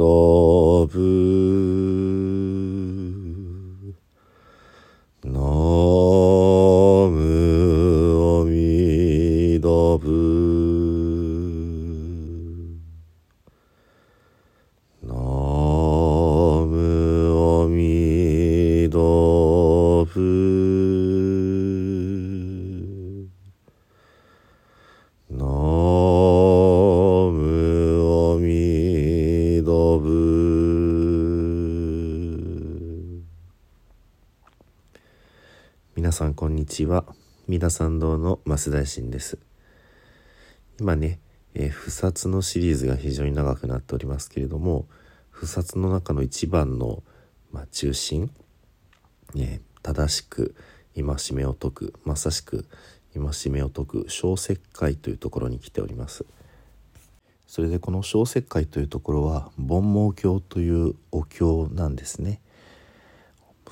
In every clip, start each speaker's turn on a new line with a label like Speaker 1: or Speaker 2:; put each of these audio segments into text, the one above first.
Speaker 1: ドブちは。三田参道の増大臣です。今ね、えー不殺のシリーズが非常に長くなっておりますけれども不殺の中の一番の、まあ、中心、ね、正しく戒めを解くまさしく戒めを解く小石灰というところに来ております。それでこの小石灰というところは煩悩経というお経なんですね。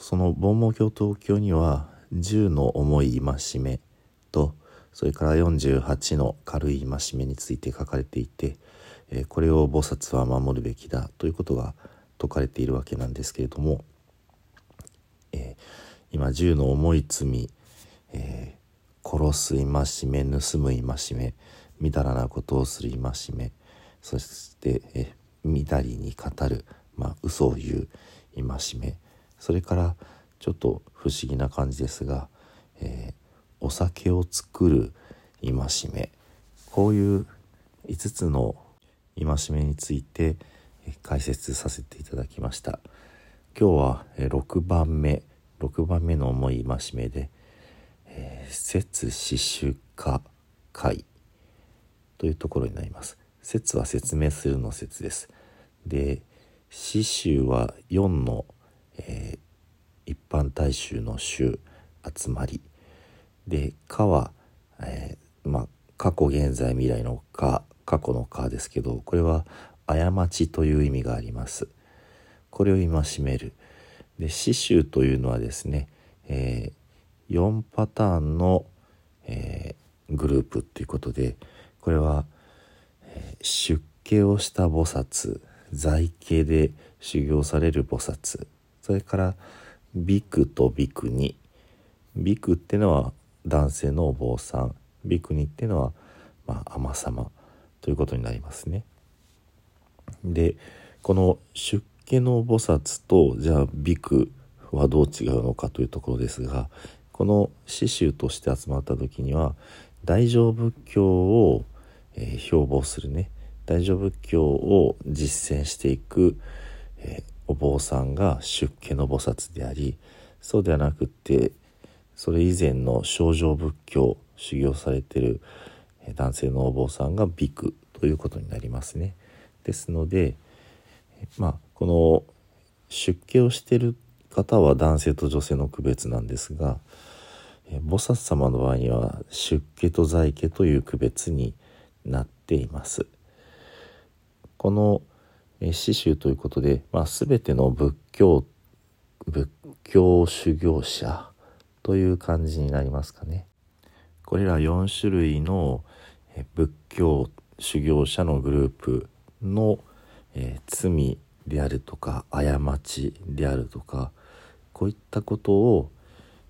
Speaker 1: その煩悩経とお経には10の重い戒めとそれから48の軽い戒めについて書かれていて、えこれを菩薩は守るべきだということが説かれているわけなんですけれども、えー今10の重い罪、えー殺す戒め盗む戒めみだらなことをする戒めそして、えー、みだりに語る、まあ、嘘を言う戒めそれからちょっと不思議な感じですが、えーお酒を作る戒め。こういう5つの戒めについて解説させていただきました。今日は6番目。6番目の重い戒めでえー節死守化会というところになります。説は説明するの説です。で死守は4の、えー一般大衆の衆集まり。で「か」は、えーまあ過去現在未来の「か」過去の「か」ですけどこれは過ちという意味があります。これを戒める。で死臭というのはですね、え4パターンの、えーグループということでこれは、え出家をした菩薩在家で修行される菩薩それからビクとビクニビクってのは男性のお坊さん。ビクニってのは、まあ、尼様。ということになりますね。でこの出家の菩薩とじゃあビクはどう違うのかというところですがこの刺繍として集まった時には大乗仏教を、えー標榜するね。大乗仏教を実践していく、えーお坊さんが出家の菩薩でありそうではなくってそれ以前の正常仏教修行されてる男性のお坊さんがビクということになりますね。ですので、まあこの出家をしてる方は男性と女性の区別なんですが、菩薩様の場合には出家と在家という区別になっています。このえー刺繍ということで、まあ、全ての仏教仏教修行者という感じになりますかね。これら4種類の仏教修行者のグループの、えー罪であるとか過ちであるとかこういったことを、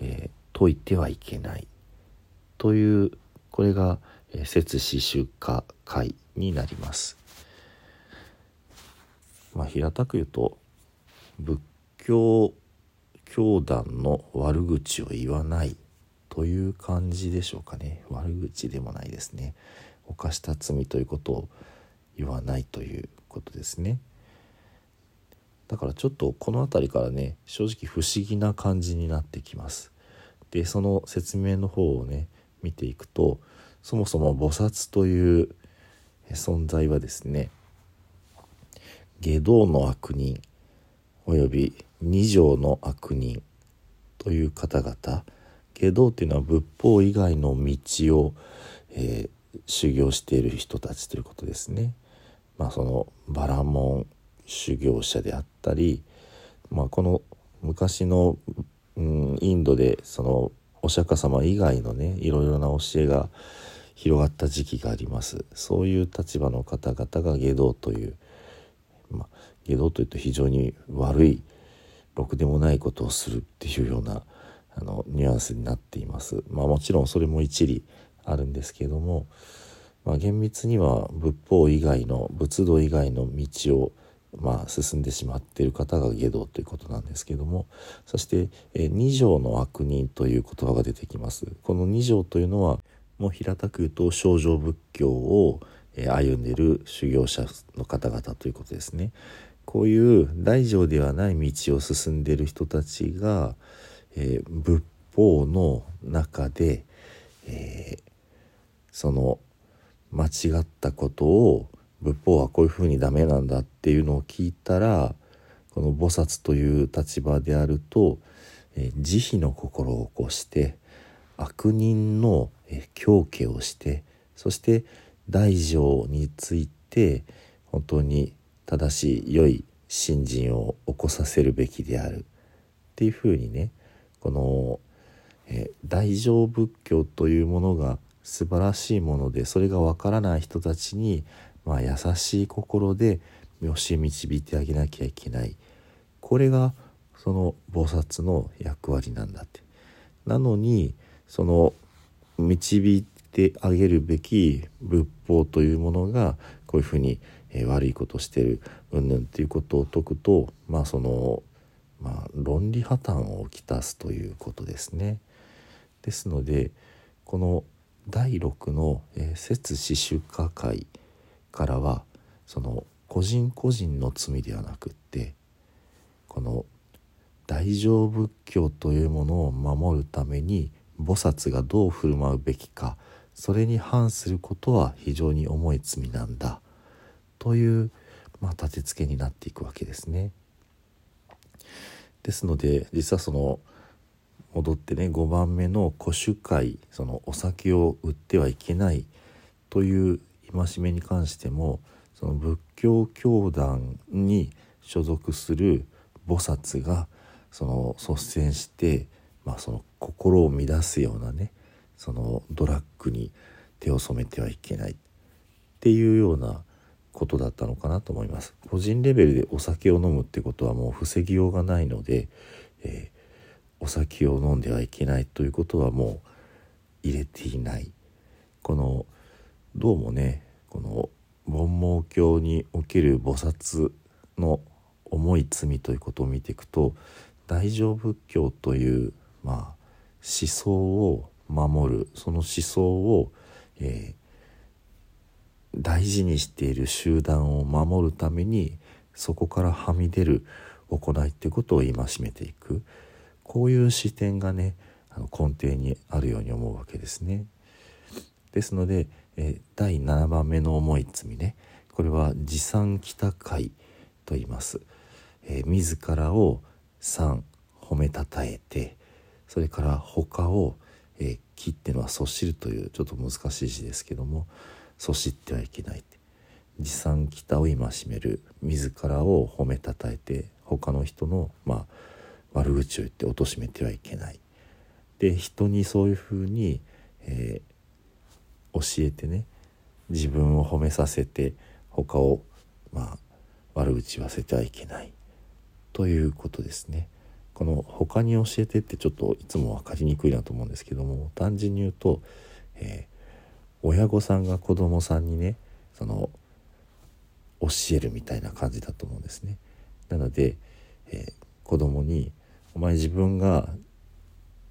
Speaker 1: えー解いてはいけないというこれが、えー節死守化会になります。まあ、平たく言うと仏教教団の悪口を言わないという感じでしょうかね。悪口でもないですね。犯した罪ということを言わないということですね。だからちょっとこの辺りからね正直不思議な感じになってきます。でその説明の方をね見ていくとそもそも菩薩という存在はですね下道の悪人および二条の悪人という方々下道っていうのは仏法以外の道を、えー修行している人たちということですね。まあそのバラモン修行者であったり、まあ、この昔の、うん、インドでそのお釈迦様以外のねいろいろな教えが広がった時期がありますそういう立場の方々が下道という、下道というと非常に悪いろくでもないことをするっていうようなあのニュアンスになっています。まあ、もちろんそれも一理あるんですけれども、まあ、厳密には仏法以外の仏道以外の道をまあ、進んでしまっている方が下道ということなんですけどもそして「二条の悪人」という言葉が出てきますこの二条というのはもう平たく言うと少女仏教を歩んでいる修行者の方々ということですねこういう大乗ではない道を進んでいる人たちが、えー、仏法の中で、えー、その間違ったことを仏法はこういうふうにダメなんだっていうのを聞いたらこの菩薩という立場であると、えー、慈悲の心を起こして悪人の、えー、狂気をしてそして大乗について本当に正しい良い信心を起こさせるべきであるっていうふうにねこの、え、大乗仏教というものが素晴らしいものでそれがわからない人たちにまあ、優しい心で教え導いてあげなきゃいけない。これがその菩薩の役割なんだって。なのにその導いてあげるべき仏法というものがこういうふうに、悪いことをしてるうんぬんっていうことを説くとまあそのまあ論理破綻をきたすということですね。ですのでこの第6の「えー、説死守家会」からはその個人個人の罪ではなくってこの大乗仏教というものを守るために菩薩がどう振る舞うべきかそれに反することは非常に重い罪なんだという、まあ、立て付けになっていくわけですね。ですので実はその戻ってね5番目の古酒会そのお酒を売ってはいけないという戒めに関してもその仏教教団に所属する菩薩がその率先して、まあ、その心を乱すようなねそのドラッグに手を染めてはいけないっていうようなことだったのかなと思います。個人レベルでお酒を飲むってことはもう防ぎようがないので、えー、お酒を飲んではいけないということはもう入れていない。このどうもねこの煩悩教における菩薩の重い罪ということを見ていくと大乗仏教というまあ思想を守るその思想を、えー、大事にしている集団を守るためにそこからはみ出る行いっていうことを戒めていくこういう視点がねあの根底にあるように思うわけですね。ですのでえ第7番目の重い罪ねこれは持参北会と言います、えー、自らを3褒めたたえてそれから他を、えー、切ってのはそしるというちょっと難しい字ですけどもそしってはいけない。持参北を戒める。自らを褒めたたえて他の人のまあ悪口を言って貶めてはいけない。で人にそういうふうに、えー、教えてね自分を褒めさせて他をまあ悪口言わせてはいけない。ということですね。この他に教えてってちょっといつも分かりにくいなと思うんですけども単純に言うと、えー、親御さんが子供さんにねその教えるみたいな感じだと思うんですね。なので、えー、子供に「お前自分が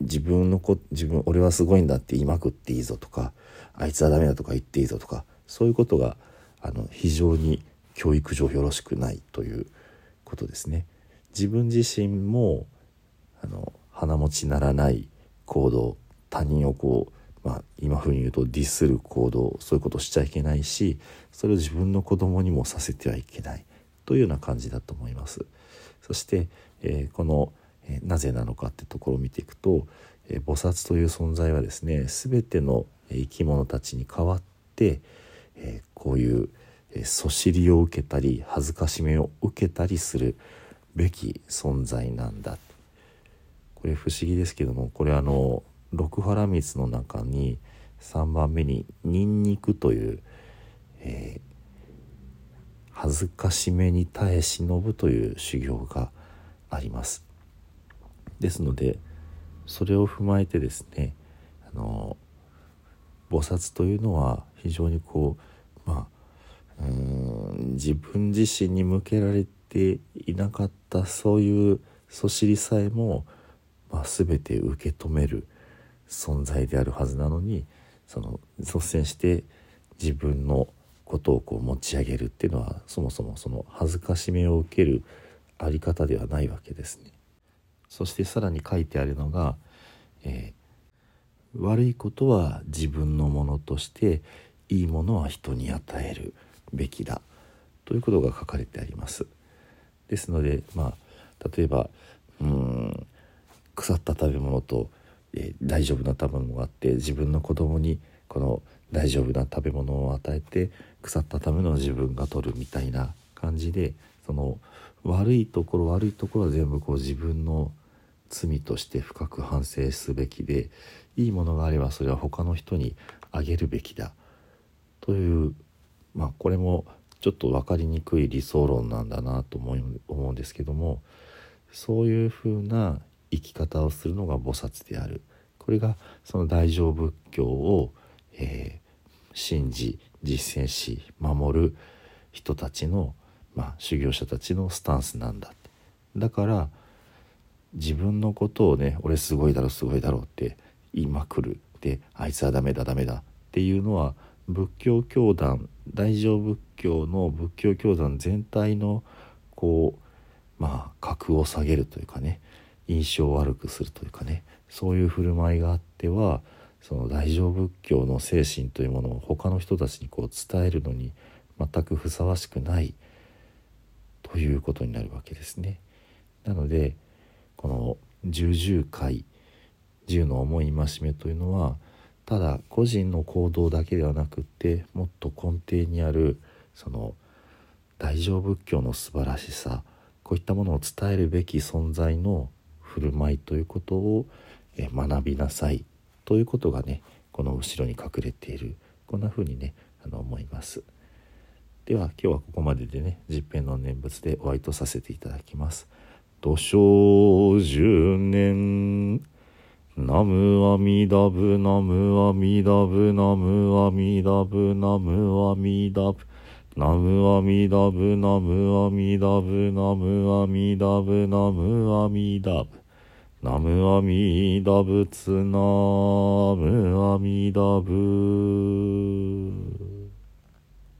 Speaker 1: 自分の子自分俺はすごいんだって言いまくっていいぞとかあいつはダメだとか言っていいぞとかそういうことがあの非常に教育上よろしくないということですね。自分自身もあの鼻持ちならない行動他人をこう、まあ、今風に言うとディスる行動そういうことしちゃいけないしそれを自分の子供にもさせてはいけないというような感じだと思います。そして、えー、このえなぜなのかってところを見ていくと、え菩薩という存在はですね全ての生き物たちに代わって、えこういうそしりを受けたり恥ずかしめを受けたりするべき存在なんだ。これ不思議ですけどもこれあの六原蜜の中に3番目にニンニクという、えー、恥ずかしめに耐え忍ぶという修行があります。ですのでそれを踏まえてですねあの菩薩というのは非常にこうまあうん自分自身に向けられてていなかったそういうそしりさえも、まあ、全て受け止める存在であるはずなのにその率先して自分のことをこう持ち上げるっていうのはそもそもその恥ずかしめを受けるあり方ではないわけですね。そしてさらに書いてあるのが、えー、悪いことは自分のものとしていいものは人に与えるべきだということが書かれてあります。ですのでまあ例えばうん腐った食べ物と、えー、大丈夫な食べ物があって自分の子供にこの大丈夫な食べ物を与えて腐ったための自分が取るみたいな感じでその悪いところ悪いところは全部こう自分の罪として深く反省すべきでいいものがあればそれは他の人にあげるべきだ。というまあこれもちょっと分かりにくい理想論なんだなと思うんですけどもそういうふうな生き方をするのが菩薩である。これがその大乗仏教を、えー、信じ実践し守る人たちの、まあ、修行者たちのスタンスなんだ。だから自分のことをね俺すごいだろすごいだろって言いまくるであいつはダメだダメだっていうのは仏教教団大乗仏教の仏教教団全体のこうまあ格を下げるというかね印象を悪くするというかねそういう振る舞いがあってはその大乗仏教の精神というものを他の人たちにこう伝えるのに全くふさわしくないということになるわけですね。なのでこの重々会十の思い戒めというのはただ個人の行動だけではなくってもっと根底にあるその大乗仏教の素晴らしさこういったものを伝えるべき存在の振る舞いということを学びなさいということがねこの後ろに隠れているこんな風にねあの思います。では今日はここまででね実編の念仏でお会いとさせていただきます。土生十年。ナムアミダブナムアミダブナムアミダブナムアミダブ。ナムアミダブナムアミダブナムアミダブナムアミダブ。ナムアミダ仏ナムアミダブ。